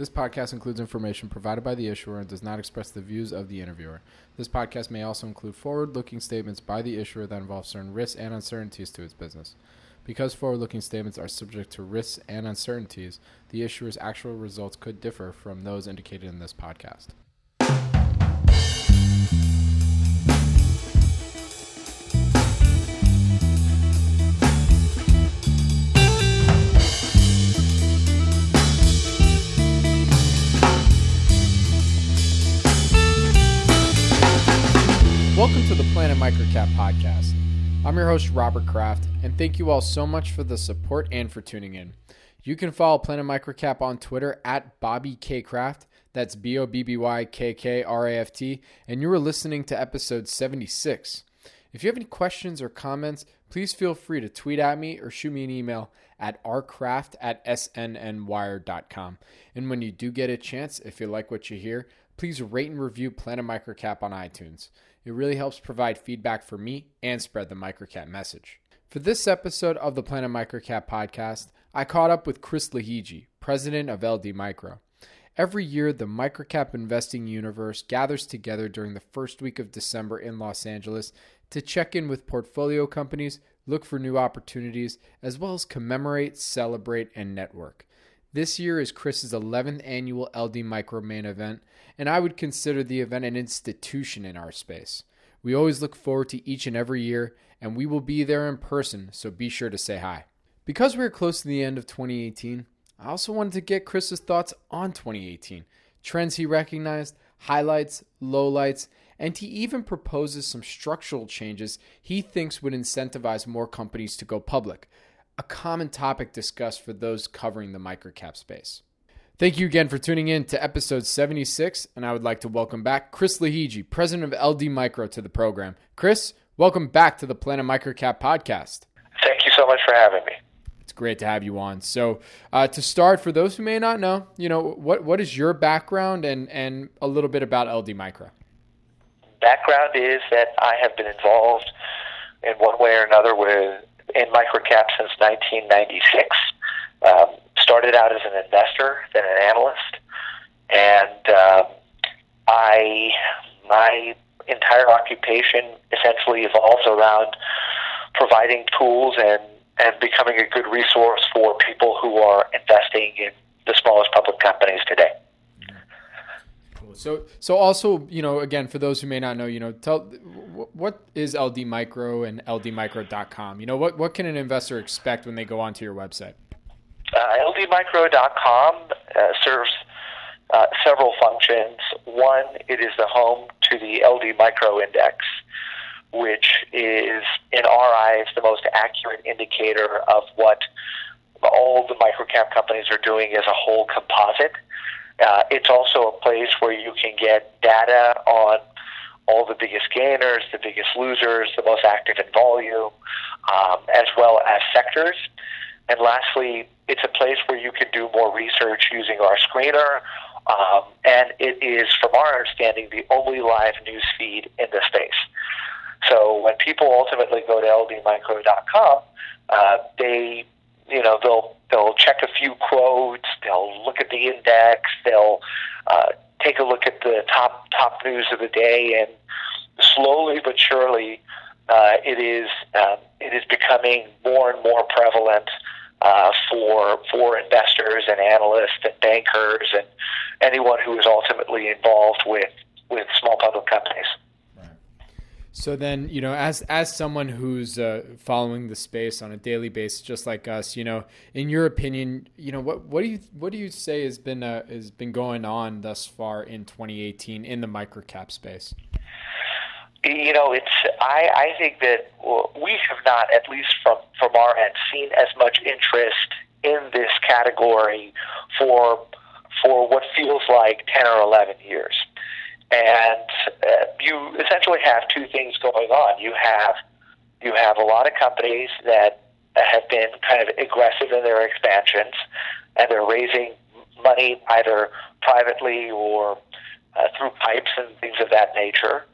This podcast includes information provided by the issuer and does not express the views of the interviewer. This podcast may also include forward looking statements by the issuer that involve certain risks and uncertainties to its business. Because forward looking statements are subject to risks and uncertainties, the issuer's actual results could differ from those indicated in this podcast. Welcome to the Planet Microcap podcast. I'm your host, Robert Kraft, and thank you all so much for the support and for tuning in. You can follow Planet Microcap on Twitter at Bobby K Kraft. That's B O B B Y K K R A F T. And you are listening to episode 76. If you have any questions or comments, please feel free to tweet at me or shoot me an email at rkraft at snnwire.com. And when you do get a chance, if you like what you hear, please rate and review Planet Microcap on iTunes. It really helps provide feedback for me and spread the microcap message. For this episode of the Planet Microcap podcast, I caught up with Chris Lahiji, president of LD Micro. Every year, the microcap investing universe gathers together during the first week of December in Los Angeles to check in with portfolio companies, look for new opportunities, as well as commemorate, celebrate, and network. This year is Chris's 11th annual LD Micro main event, and I would consider the event an institution in our space. We always look forward to each and every year, and we will be there in person, so be sure to say hi. Because we are close to the end of 2018, I also wanted to get Chris's thoughts on 2018, trends he recognized, highlights, lowlights, and he even proposes some structural changes he thinks would incentivize more companies to go public, a common topic discussed for those covering the microcap space. Thank you again for tuning in to episode 76, and I would like to welcome back Chris Lahiji, president of LD Micro, to the program. Chris, welcome back to the Planet Microcap podcast. Thank you so much for having me. It's great to have you on. So, uh, to start, for those who may not know, you know what what is your background and and a little bit about LD Micro. Background is that I have been involved in one way or another with in microcap since 1996. Um, started out as an investor, then an analyst, and um, I my entire occupation essentially evolves around providing tools and and becoming a good resource for people who are investing in the smallest public companies today. So, so also, you know, again, for those who may not know, you know, tell what is LD Micro and LDMicro.com. You know, what what can an investor expect when they go onto your website? Uh, LDMicro.com uh, serves uh, several functions. One, it is the home to the LD Micro Index, which is, in our eyes, the most accurate indicator of what all the microcap companies are doing as a whole composite. Uh, it's also a place where you can get data on all the biggest gainers, the biggest losers, the most active in volume, um, as well as sectors. And lastly, it's a place where you can do more research using our screener. Um, and it is, from our understanding, the only live news feed in the space. So when people ultimately go to ldmicro.com, uh, they, you know, they'll they'll check a few quotes, they'll look at the index, they'll uh, take a look at the top top news of the day, and slowly but surely, uh, it is um, it is becoming more and more prevalent uh, for for investors and analysts and bankers and anyone who is ultimately involved with with small public companies. So then, you know, as as someone who's uh, following the space on a daily basis, just like us, you know, in your opinion, you know, what what do you what do you say has been uh, has been going on thus far in 2018 in the microcap space? You know, it's I I think that we have not, at least from from our end, seen as much interest in this category for for what feels like 10 or 11 years and uh, you essentially have two things going on. You have you have a lot of companies that have been kind of aggressive in their expansions, and they're raising money either privately or uh, through pipes and things of that nature.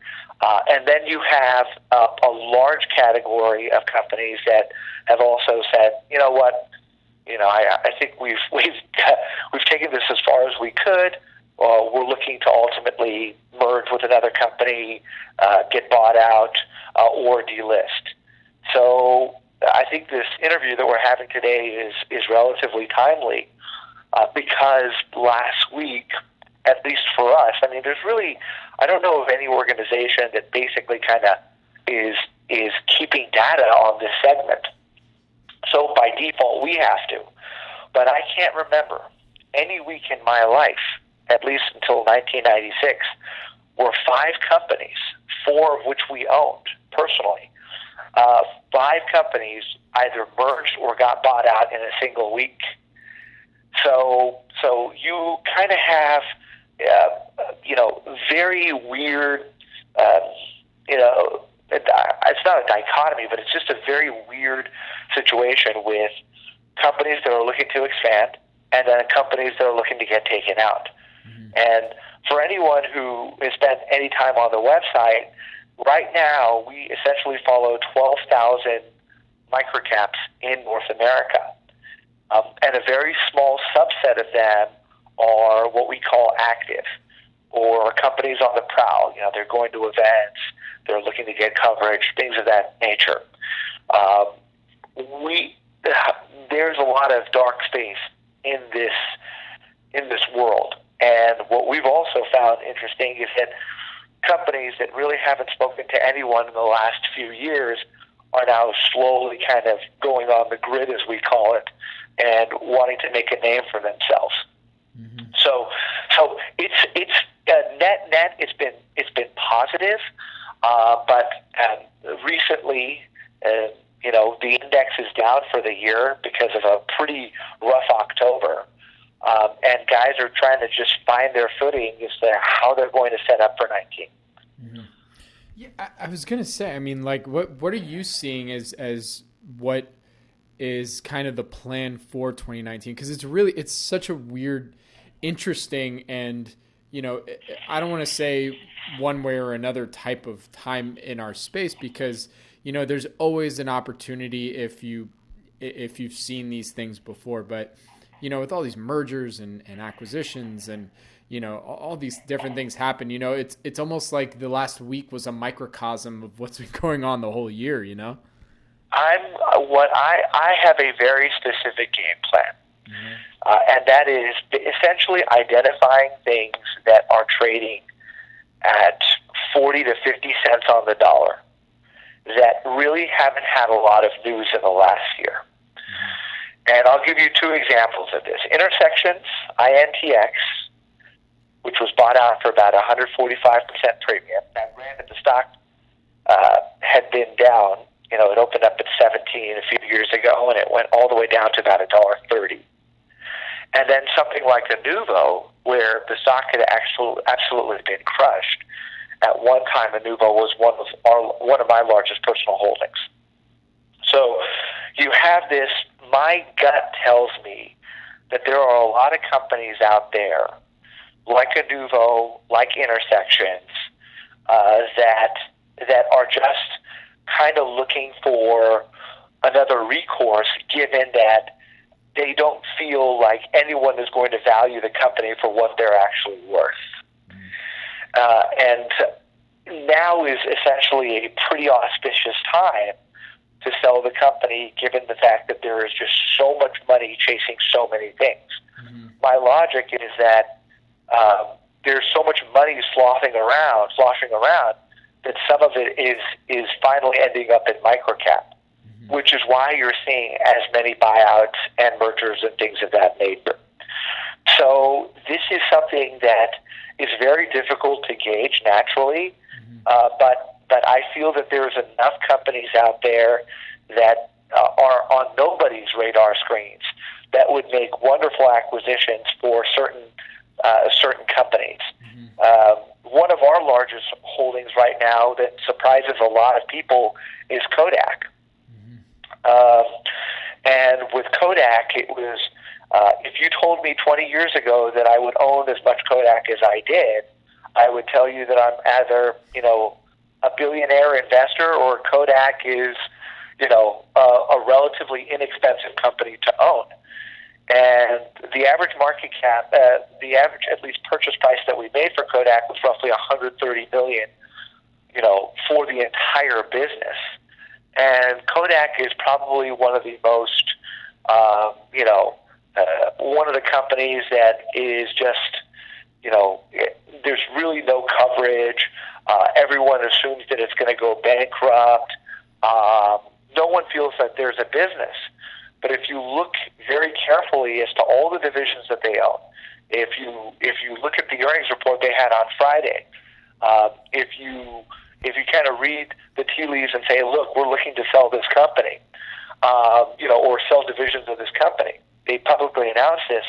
Uh, and then you have a large category of companies that have also said, you know what, you know, I, I think we've we've we've taken this as far as we could. Uh, we're looking to ultimately merge with another company, uh, get bought out, uh, or delist. So I think this interview that we're having today is is relatively timely uh, because last week, at least for us, I mean, there's really I don't know of any organization that basically kind of is is keeping data on this segment. So by default, we have to. But I can't remember any week in my life, at least until 1996, were five companies, four of which we owned personally, uh, five companies either merged or got bought out in a single week. So, so you kind of have, uh, you know, very weird, uh, you know, it's not a dichotomy, but it's just a very weird situation with companies that are looking to expand and then companies that are looking to get taken out. Mm-hmm. And for anyone who has spent any time on the website, right now we essentially follow 12,000 microcaps in North America. Um, and a very small subset of them are what we call active or companies on the prowl. You know, they're going to events, they're looking to get coverage, things of that nature. Um, we there's a lot of dark space in this in this world, and what we've also found interesting is that companies that really haven't spoken to anyone in the last few years are now slowly kind of going on the grid, as we call it, and wanting to make a name for themselves. Mm-hmm. So, so it's it's uh, net net. It's been it's been positive, uh, but um, recently. Uh, you know, the index is down for the year because of a pretty rough October. Um, and guys are trying to just find their footing as to how they're going to set up for 19. Mm-hmm. Yeah, I, I was gonna say. I mean, like, what what are you seeing as as what is kind of the plan for 2019? Because it's really it's such a weird, interesting, and you know, I don't want to say one way or another type of time in our space because you know, there's always an opportunity if you if you've seen these things before, but you know, with all these mergers and, and acquisitions and you know all these different things happen you know it's it's almost like the last week was a microcosm of what's been going on the whole year you know i'm uh, what i i have a very specific game plan mm-hmm. uh, and that is essentially identifying things that are trading at 40 to 50 cents on the dollar that really haven't had a lot of news in the last year. And I'll give you two examples of this. Intersections, INTX, which was bought out for about 145% premium, that ran the stock uh, had been down. You know, it opened up at 17 a few years ago, and it went all the way down to about $1.30. And then something like Inuvo, where the stock had actually absolutely been crushed, at one time, Inuvo was one of our one of my largest personal holdings. So you have this. My gut tells me that there are a lot of companies out there, like Inuvo, like Intersections, uh, that that are just kind of looking for another recourse, given that they don't feel like anyone is going to value the company for what they're actually worth. Uh, and now is essentially a pretty auspicious time to sell the company, given the fact that there is just so much money chasing so many things. Mm-hmm. My logic is that um, there's so much money sloshing around, sloshing around, that some of it is is finally ending up in microcap, mm-hmm. which is why you're seeing as many buyouts and mergers and things of that nature. So this is something that is very difficult to gauge naturally, mm-hmm. uh, but but I feel that there's enough companies out there that uh, are on nobody's radar screens that would make wonderful acquisitions for certain uh, certain companies. Mm-hmm. Um, one of our largest holdings right now that surprises a lot of people is Kodak. Mm-hmm. Um, and with Kodak, it was uh, if you told me 20 years ago that I would own as much Kodak as I did, I would tell you that I'm either, you know, a billionaire investor or Kodak is, you know, uh, a relatively inexpensive company to own. And the average market cap, uh, the average at least purchase price that we made for Kodak was roughly 130 million, you know, for the entire business. And Kodak is probably one of the most, um, you know, uh, one of the companies that is just, you know, there's really no coverage. Uh, everyone assumes that it's going to go bankrupt. Um, no one feels that there's a business. But if you look very carefully as to all the divisions that they own, if you if you look at the earnings report they had on Friday, um, if you if you kind of read the tea leaves and say, look, we're looking to sell this company, um, you know, or sell divisions of this company, they publicly announced this.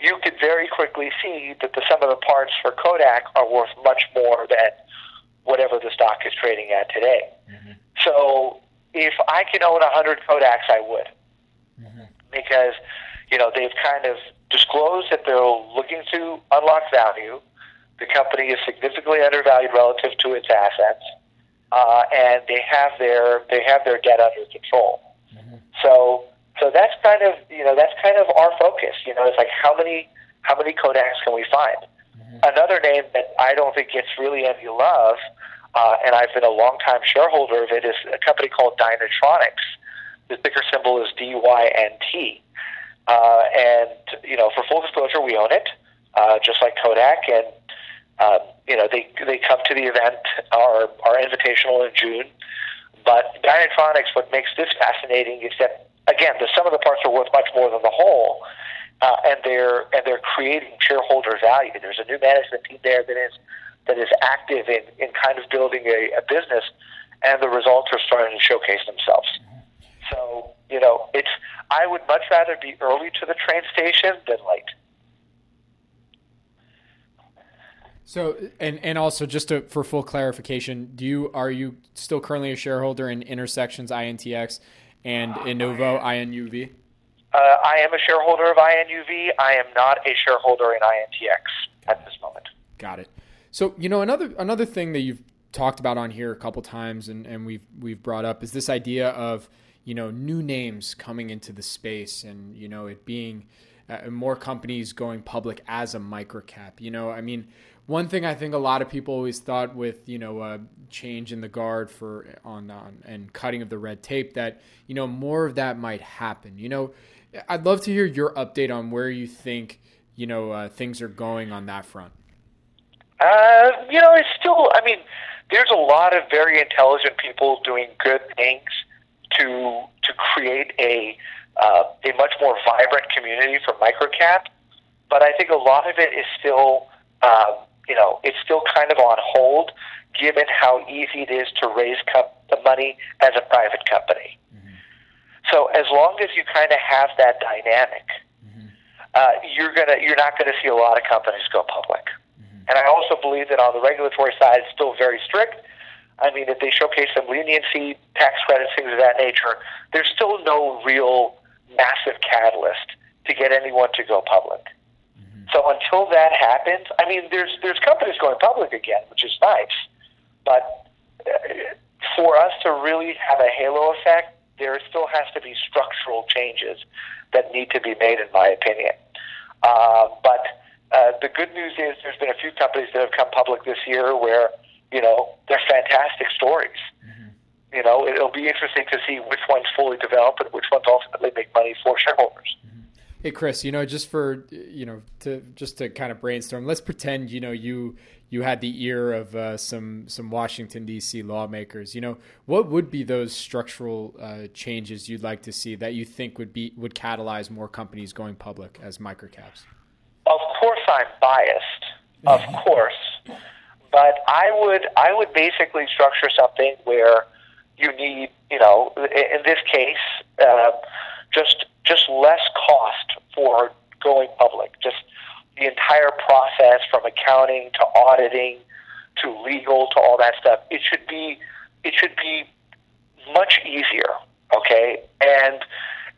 You could very quickly see that the sum of the parts for Kodak are worth much more than whatever the stock is trading at today. Mm-hmm. So if I can own 100 Kodaks, I would because you know they've kind of disclosed that they're looking to unlock value. The company is significantly undervalued relative to its assets, uh, and they have their they have their debt under control. Mm-hmm. So so that's kind of you know that's kind of our focus. You know, it's like how many how many Kodaks can we find? Mm-hmm. Another name that I don't think gets really any love, uh, and I've been a long time shareholder of it, is a company called Dynatronics the ticker symbol is DYNT. Uh, and, you know, for full disclosure, we own it, uh, just like Kodak. And, uh, you know, they, they come to the event, our, our invitational in June. But Dynatronics, what makes this fascinating is that, again, the sum of the parts are worth much more than the whole. Uh, and they're and they're creating shareholder value. There's a new management team there that is that is active in, in kind of building a, a business, and the results are starting to showcase themselves. So, you know, it's I would much rather be early to the train station than late. So, and and also just to, for full clarification, do you are you still currently a shareholder in Intersections INTX and Inuvo INUV? Uh, I am a shareholder of INUV. I am not a shareholder in INTX at this moment. Got it. So, you know, another another thing that you've talked about on here a couple times, and, and we've we've brought up is this idea of you know new names coming into the space and you know it being uh, more companies going public as a microcap you know i mean one thing i think a lot of people always thought with you know uh, change in the guard for on, on and cutting of the red tape that you know more of that might happen you know i'd love to hear your update on where you think you know uh, things are going on that front uh, you know it's still i mean there's a lot of very intelligent people doing good things to to create a uh, a much more vibrant community for microcap. But I think a lot of it is still, um, you know, it's still kind of on hold, given how easy it is to raise the money as a private company. Mm-hmm. So as long as you kind of have that dynamic, mm-hmm. uh, you're gonna you're not going to see a lot of companies go public. Mm-hmm. And I also believe that on the regulatory side, it's still very strict I mean, if they showcase some leniency, tax credits, things of that nature, there's still no real massive catalyst to get anyone to go public. So until that happens, I mean, there's there's companies going public again, which is nice, but uh, for us to really have a halo effect, there still has to be structural changes that need to be made, in my opinion. Uh, but uh, the good news is there's been a few companies that have come public this year where you know, they're fantastic stories. Mm-hmm. You know, it'll be interesting to see which ones fully develop and which ones ultimately make money for shareholders. Mm-hmm. Hey Chris, you know, just for you know, to just to kind of brainstorm, let's pretend you know you you had the ear of uh, some some Washington D.C. lawmakers. You know, what would be those structural uh, changes you'd like to see that you think would be would catalyze more companies going public as microcaps? Of course, I'm biased. Of course, but I would I would basically structure something where you need you know in this case uh, just just less cost for going public. Just the entire process from accounting to auditing to legal to all that stuff. It should be it should be much easier. Okay, and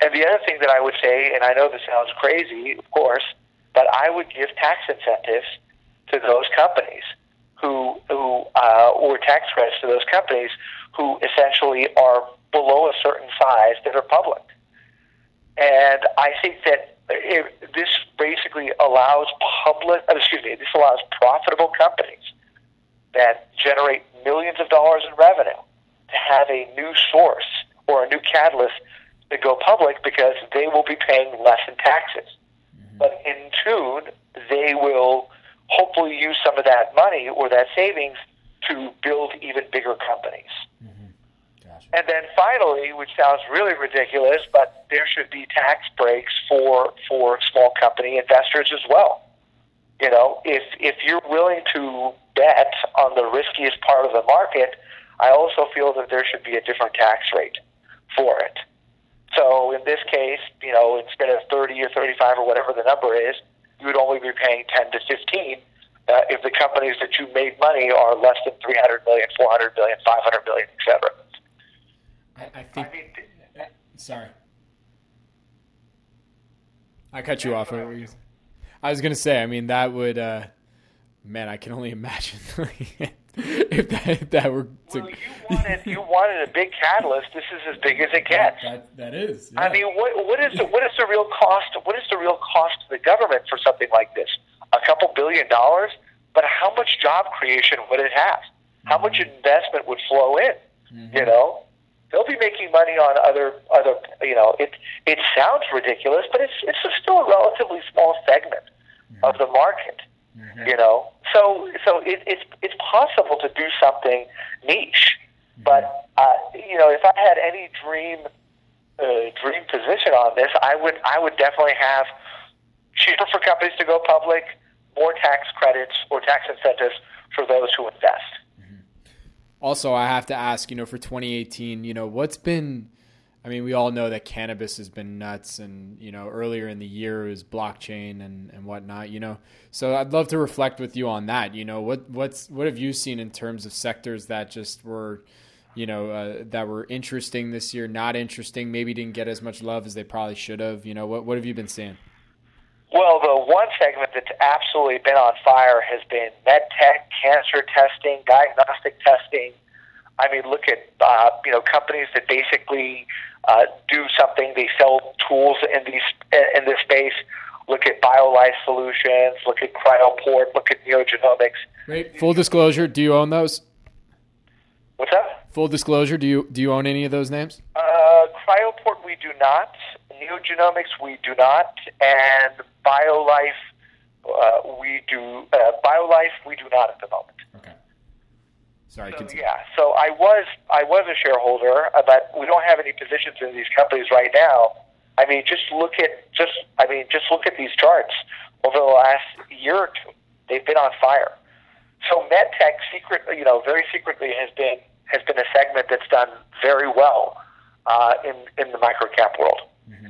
and the other thing that I would say, and I know this sounds crazy, of course, but I would give tax incentives to those companies who who uh, or tax credits to those companies who essentially are below a certain size that are public. And I think that it, this basically allows public, uh, excuse me, this allows profitable companies that generate millions of dollars in revenue to have a new source or a new catalyst to go public because they will be paying less in taxes. Mm-hmm. But in tune, they will hopefully use some of that money or that savings to build even bigger companies. Mm-hmm. And then finally, which sounds really ridiculous, but there should be tax breaks for for small company investors as well. You know, if if you're willing to bet on the riskiest part of the market, I also feel that there should be a different tax rate for it. So in this case, you know, instead of 30 or 35 or whatever the number is, you would only be paying 10 to 15 uh, if the companies that you made money are less than 300 million, 400 million, 500 million, etc. I, I think. I mean, sorry, I cut you off. I was going to say. I mean, that would. Uh, man, I can only imagine. if that if that were to well, you wanted you wanted a big catalyst. This is as big as it gets. That, that, is. Yeah. I mean, what what is the what is the real cost? What is the real cost to the government for something like this? A couple billion dollars, but how much job creation would it have? How mm-hmm. much investment would flow in? Mm-hmm. You know, they'll be making money on other other. You know, it it sounds ridiculous, but it's it's still a relatively small segment mm-hmm. of the market. Mm-hmm. You know, so so it, it's it's possible to do something niche, mm-hmm. but uh, you know, if I had any dream uh, dream position on this, I would I would definitely have cheaper for companies to go public, more tax credits or tax incentives for those who invest. Also, I have to ask, you know, for 2018, you know, what's been I mean, we all know that cannabis has been nuts, and you know, earlier in the year was blockchain and, and whatnot. You know, so I'd love to reflect with you on that. You know, what what's what have you seen in terms of sectors that just were, you know, uh, that were interesting this year, not interesting, maybe didn't get as much love as they probably should have. You know, what what have you been seeing? Well, the one segment that's absolutely been on fire has been med tech, cancer testing, diagnostic testing. I mean, look at uh, you know companies that basically uh, do something. They sell tools in these in this space. Look at BioLife Solutions. Look at Cryoport. Look at NeoGenomics. Wait, full disclosure: Do you own those? What's that? Full disclosure: Do you do you own any of those names? Uh, Cryoport, we do not. NeoGenomics, we do not, and BioLife, uh, we do. Uh, BioLife, we do not at the moment. Sorry. So, yeah. So I was I was a shareholder, uh, but we don't have any positions in these companies right now. I mean, just look at just I mean, just look at these charts over the last year or two. They've been on fire. So MedTech secretly, you know, very secretly has been has been a segment that's done very well uh, in in the microcap world. Mm-hmm.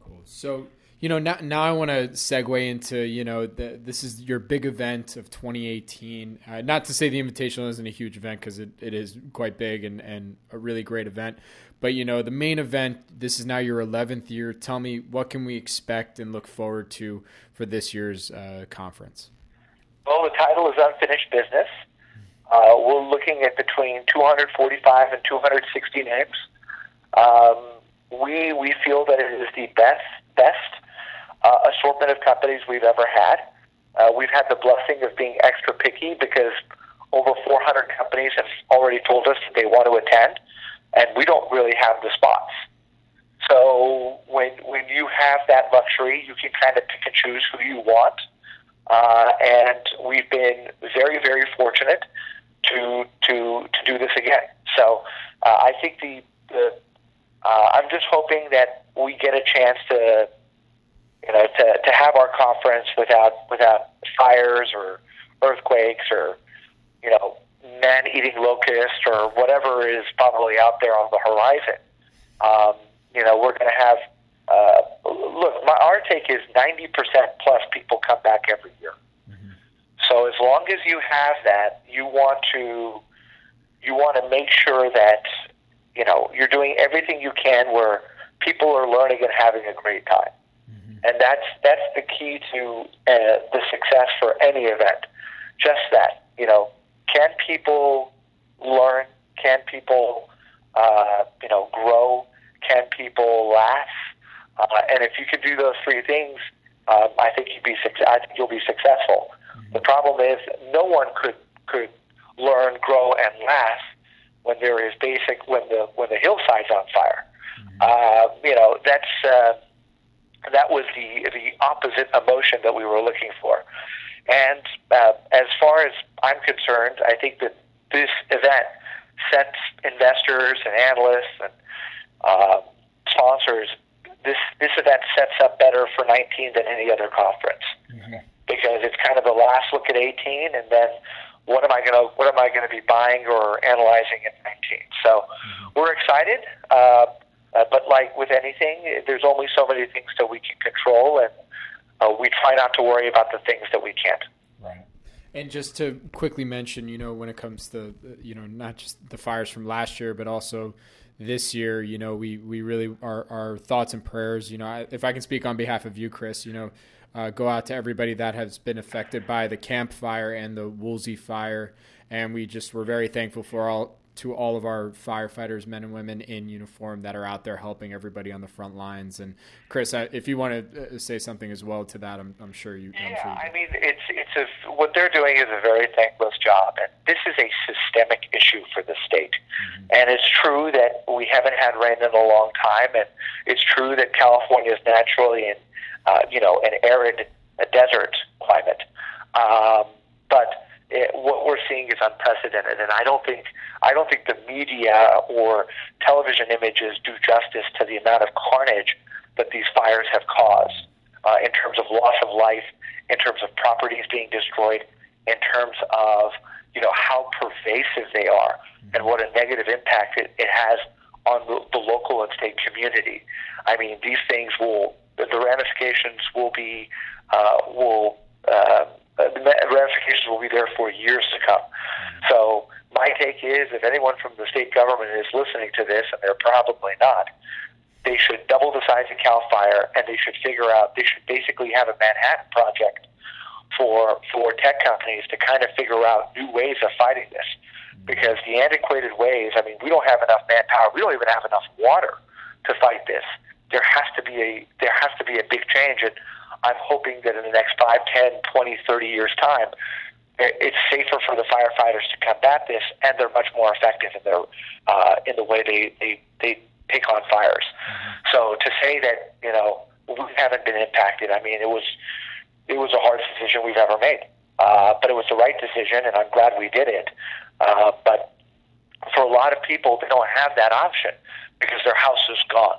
Cool. So you know now, now i want to segue into you know the, this is your big event of 2018 uh, not to say the invitational isn't a huge event because it, it is quite big and, and a really great event but you know the main event this is now your 11th year. Tell me what can we expect and look forward to for this year's uh, conference? Well the title is unfinished business. Uh, we're looking at between 245 and 260 names. Um, we we feel that it is the best best uh, assortment of companies we've ever had. Uh, we've had the blessing of being extra picky because over 400 companies have already told us that they want to attend, and we don't really have the spots. So when when you have that luxury, you can kind of pick and choose who you want. Uh, and we've been very very fortunate to to to do this again. So uh, I think the the uh, I'm just hoping that we get a chance to you know, to, to have our conference without without fires or earthquakes or you know, man eating locusts or whatever is probably out there on the horizon. Um, you know, we're going to have. Uh, look, my, our take is ninety percent plus people come back every year. Mm-hmm. So as long as you have that, you want to you want to make sure that you know you're doing everything you can where people are learning and having a great time and that's that's the key to uh, the success for any event. Just that, you know, can people learn? Can people uh, you know, grow? Can people laugh? Uh, and if you can do those three things, um, I think you'd be I think you'll be successful. Mm-hmm. The problem is no one could could learn, grow, and laugh when there is basic when the when the hillside's on fire. Mm-hmm. Uh, you know that's uh, that was the the opposite emotion that we were looking for. And uh, as far as I'm concerned, I think that this event sets investors and analysts and uh, sponsors. This this event sets up better for 19 than any other conference mm-hmm. because it's kind of the last look at 18, and then what am I going to what am I going to be buying or analyzing in 19? So mm-hmm. we're excited, uh, uh, but like with anything, there's only so many things that we can control, and uh, we try not to worry about the things that we can't. Right. And just to quickly mention, you know, when it comes to you know not just the fires from last year, but also this year, you know, we we really our our thoughts and prayers. You know, if I can speak on behalf of you, Chris, you know uh, go out to everybody that has been affected by the Camp Fire and the Woolsey Fire. And we just were very thankful for all to all of our firefighters, men and women in uniform that are out there helping everybody on the front lines. And Chris, if you want to uh, say something as well to that, I'm, I'm sure you. Yeah, sure you I mean, it's it's a what they're doing is a very thankless job, and this is a systemic issue for the state. Mm-hmm. And it's true that we haven't had rain in a long time, and it's true that California is naturally in uh, you know, an arid a desert climate. Um, but it, what we're seeing is unprecedented, and I don't think I don't think the media or television images do justice to the amount of carnage that these fires have caused uh, in terms of loss of life, in terms of properties being destroyed, in terms of you know how pervasive they are, and what a negative impact it, it has on the, the local and state community. I mean, these things will the, the ramifications will be uh, will uh, the ramifications will be there for years to come. So my take is, if anyone from the state government is listening to this, and they're probably not, they should double the size of Cal Fire, and they should figure out. They should basically have a Manhattan project for for tech companies to kind of figure out new ways of fighting this. Because the antiquated ways, I mean, we don't have enough manpower. We don't even have enough water to fight this there has to be a there has to be a big change and I'm hoping that in the next 5, 10, 20, 30 years time it's safer for the firefighters to combat this and they're much more effective in their uh, in the way they, they, they take on fires. Mm-hmm. So to say that, you know, we haven't been impacted, I mean it was it was the hardest decision we've ever made. Uh, but it was the right decision and I'm glad we did it. Uh, but for a lot of people they don't have that option because their house is gone.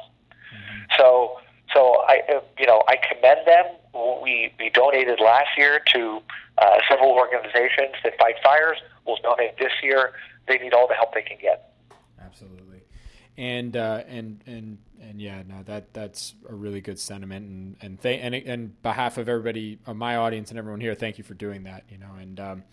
So, so I, uh, you know, I commend them. We we donated last year to uh, several organizations that fight fires. We'll donate this year. They need all the help they can get. Absolutely, and uh, and and and yeah, no, that that's a really good sentiment, and and th- and and behalf of everybody, of my audience, and everyone here, thank you for doing that. You know, and um,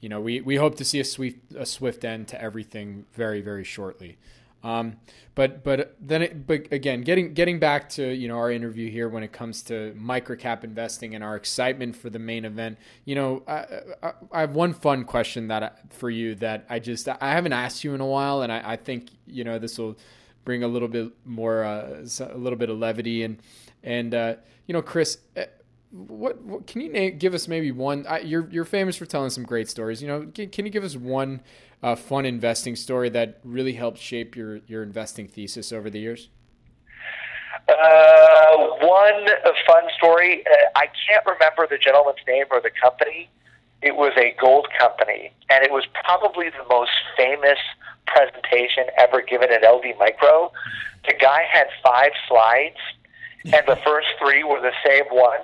you know, we we hope to see a swift a swift end to everything very very shortly. Um, but but then it, but again, getting getting back to you know our interview here when it comes to microcap investing and our excitement for the main event, you know, I, I, I have one fun question that I, for you that I just I haven't asked you in a while, and I, I think you know this will bring a little bit more uh, a little bit of levity and and uh, you know, Chris. What, what, can you name, give us maybe one? you're you're famous for telling some great stories. You know, can, can you give us one a fun investing story that really helped shape your, your investing thesis over the years? Uh, one fun story. Uh, I can't remember the gentleman's name or the company. It was a gold company, and it was probably the most famous presentation ever given at LD Micro. The guy had five slides, and the first three were the same one.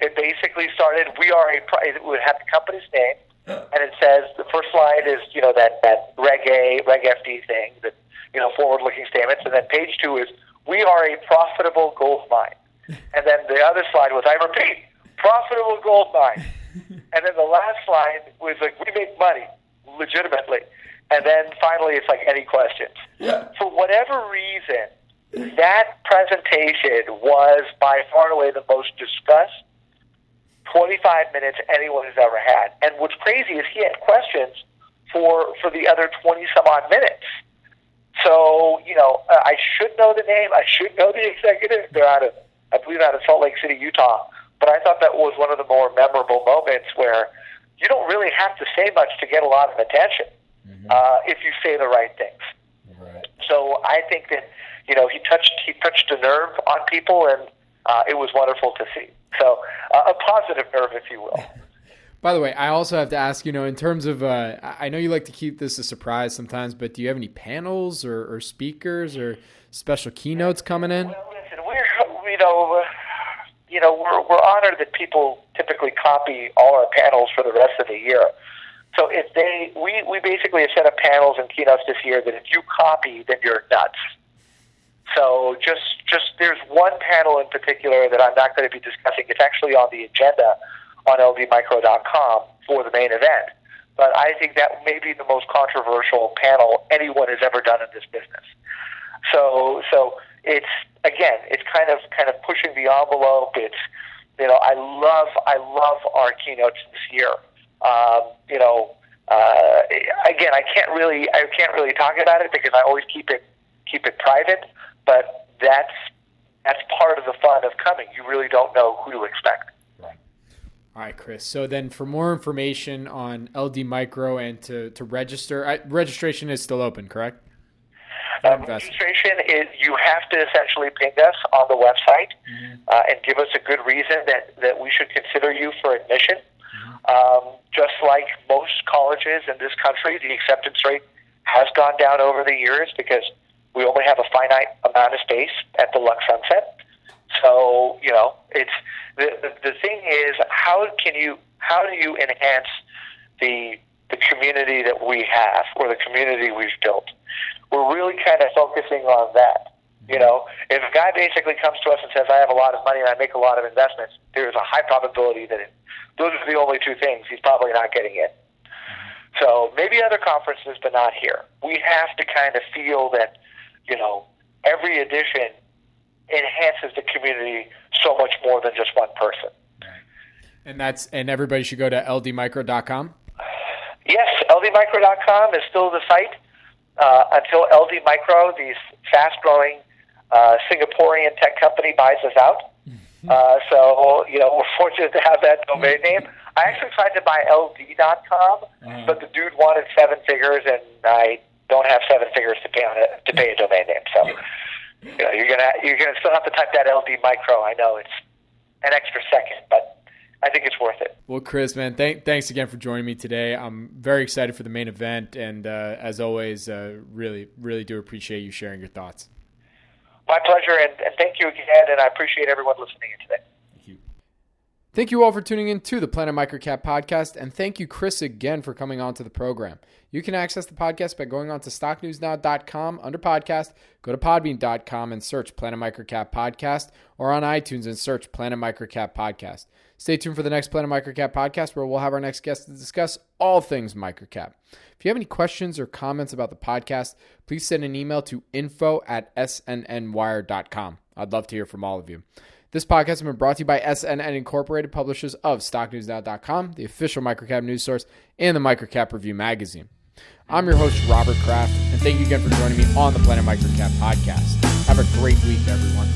It basically started. We are a. It would have the company's name and it says the first slide is you know that that Reg A, Reg FD thing, that you know forward-looking statements, and then page two is we are a profitable gold mine, and then the other slide was I repeat, profitable gold mine, and then the last slide was like we make money legitimately, and then finally it's like any questions. Yeah. For whatever reason, that presentation was by far and away the most discussed 25 minutes anyone has ever had. And what's crazy is he had questions for for the other 20 some odd minutes. So you know, I should know the name. I should know the executive. They're out of, I believe, out of Salt Lake City, Utah. But I thought that was one of the more memorable moments where you don't really have to say much to get a lot of attention mm-hmm. uh, if you say the right things. Right. So I think that you know he touched he touched a nerve on people, and uh, it was wonderful to see. So uh, a positive nerve, if you will. By the way, I also have to ask, you know, in terms of, uh, I know you like to keep this a surprise sometimes, but do you have any panels or, or speakers or special keynotes coming in? Well, listen, we're, you know, you know, we're, we're honored that people typically copy all our panels for the rest of the year. So if they, we, we basically have set up panels and keynotes this year that if you copy, then you're nuts. So just, just there's one panel in particular that I'm not going to be discussing. It's actually on the agenda on ldmicro.com for the main event. But I think that may be the most controversial panel anyone has ever done in this business. So, so it's again, it's kind of kind of pushing the envelope. It's you know, I love I love our keynotes this year. Um, you know, uh, again, I can't really I can't really talk about it because I always keep it keep it private. But that's that's part of the fun of coming. You really don't know who to expect. All right, Chris. So then, for more information on LD Micro and to, to register, I, registration is still open, correct? Um, registration is you have to essentially ping us on the website mm-hmm. uh, and give us a good reason that, that we should consider you for admission. Mm-hmm. Um, just like most colleges in this country, the acceptance rate has gone down over the years because we only have a finite amount of space at the Luxe Sunset. So you know, it's the, the the thing is how can you how do you enhance the the community that we have or the community we've built? We're really kind of focusing on that. You mm-hmm. know, if a guy basically comes to us and says, "I have a lot of money and I make a lot of investments," there's a high probability that it, those are the only two things he's probably not getting it. Mm-hmm. So maybe other conferences, but not here. We have to kind of feel that, you know, every addition enhances the community so much more than just one person. And that's and everybody should go to ldmicro.com. Yes, ldmicro.com is still the site uh, until LD Micro, these fast-growing uh, Singaporean tech company, buys us out. Uh, so you know we're fortunate to have that domain name. I actually tried to buy LD.com, uh-huh. but the dude wanted seven figures, and I don't have seven figures to pay on it to pay a domain name. So you know, you're gonna you're gonna still have to type that LD micro. I know it's an extra second, but I think it's worth it. Well, Chris, man, thank, thanks again for joining me today. I'm very excited for the main event, and uh, as always, uh, really, really do appreciate you sharing your thoughts. My pleasure, and, and thank you again, and I appreciate everyone listening in today. Thank you. Thank you all for tuning in to the Planet Microcap podcast, and thank you, Chris, again for coming on to the program. You can access the podcast by going on to stocknewsnow.com under podcast, go to podbean.com and search Planet Microcap Podcast, or on iTunes and search Planet Microcap Podcast. Stay tuned for the next Planet Microcap podcast where we'll have our next guest to discuss all things microcap. If you have any questions or comments about the podcast, please send an email to info at snnwire.com. I'd love to hear from all of you. This podcast has been brought to you by SNN Incorporated, publishers of StockNewsNow.com, the official microcap news source, and the Microcap Review magazine. I'm your host, Robert Kraft, and thank you again for joining me on the Planet Microcap podcast. Have a great week, everyone.